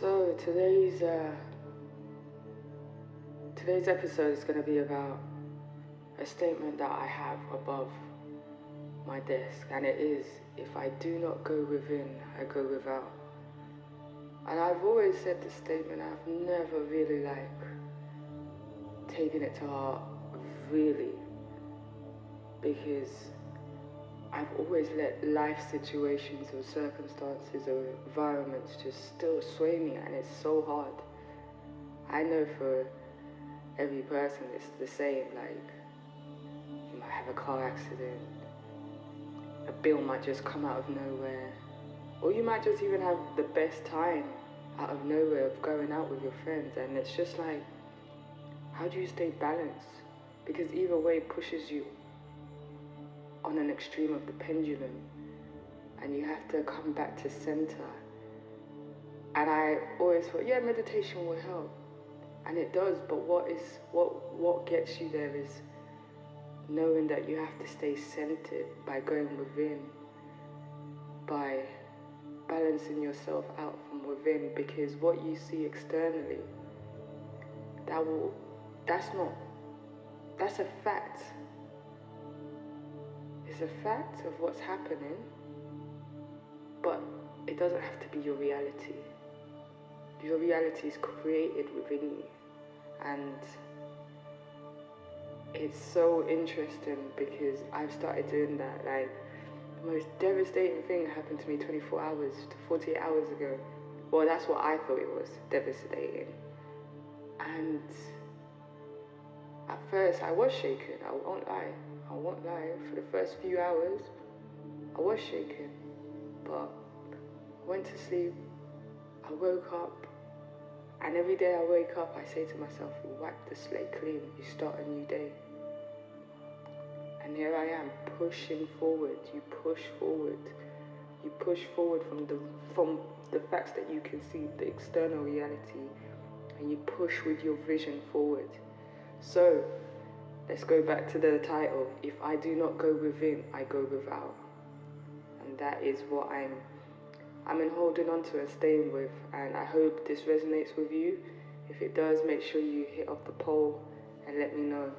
So today's uh, today's episode is going to be about a statement that I have above my desk, and it is: "If I do not go within, I go without." And I've always said this statement. I've never really like taken it to heart, really, because I've always let life situations or circumstances or environments just still sway me, and it's so hard. I know for every person it's the same. Like, you might have a car accident, a bill might just come out of nowhere, or you might just even have the best time out of nowhere of going out with your friends, and it's just like, how do you stay balanced? Because either way pushes you on an extreme of the pendulum and you have to come back to center. And I always thought, yeah, meditation will help. And it does, but what is what what gets you there is knowing that you have to stay centered by going within, by balancing yourself out from within because what you see externally that will that's not that's a fact it's a fact of what's happening, but it doesn't have to be your reality. Your reality is created within you, and it's so interesting because I've started doing that. Like, the most devastating thing happened to me 24 hours to 48 hours ago. Well, that's what I thought it was devastating. And at first, I was shaken, I won't lie. I won't lie, for the first few hours, I was shaken. But I went to sleep, I woke up, and every day I wake up, I say to myself, you wipe the slate clean, you start a new day. And here I am, pushing forward, you push forward. You push forward from the from the facts that you can see, the external reality, and you push with your vision forward. So Let's go back to the title. If I do not go within, I go without. And that is what I'm I'm in holding on to and staying with and I hope this resonates with you. If it does, make sure you hit up the poll and let me know.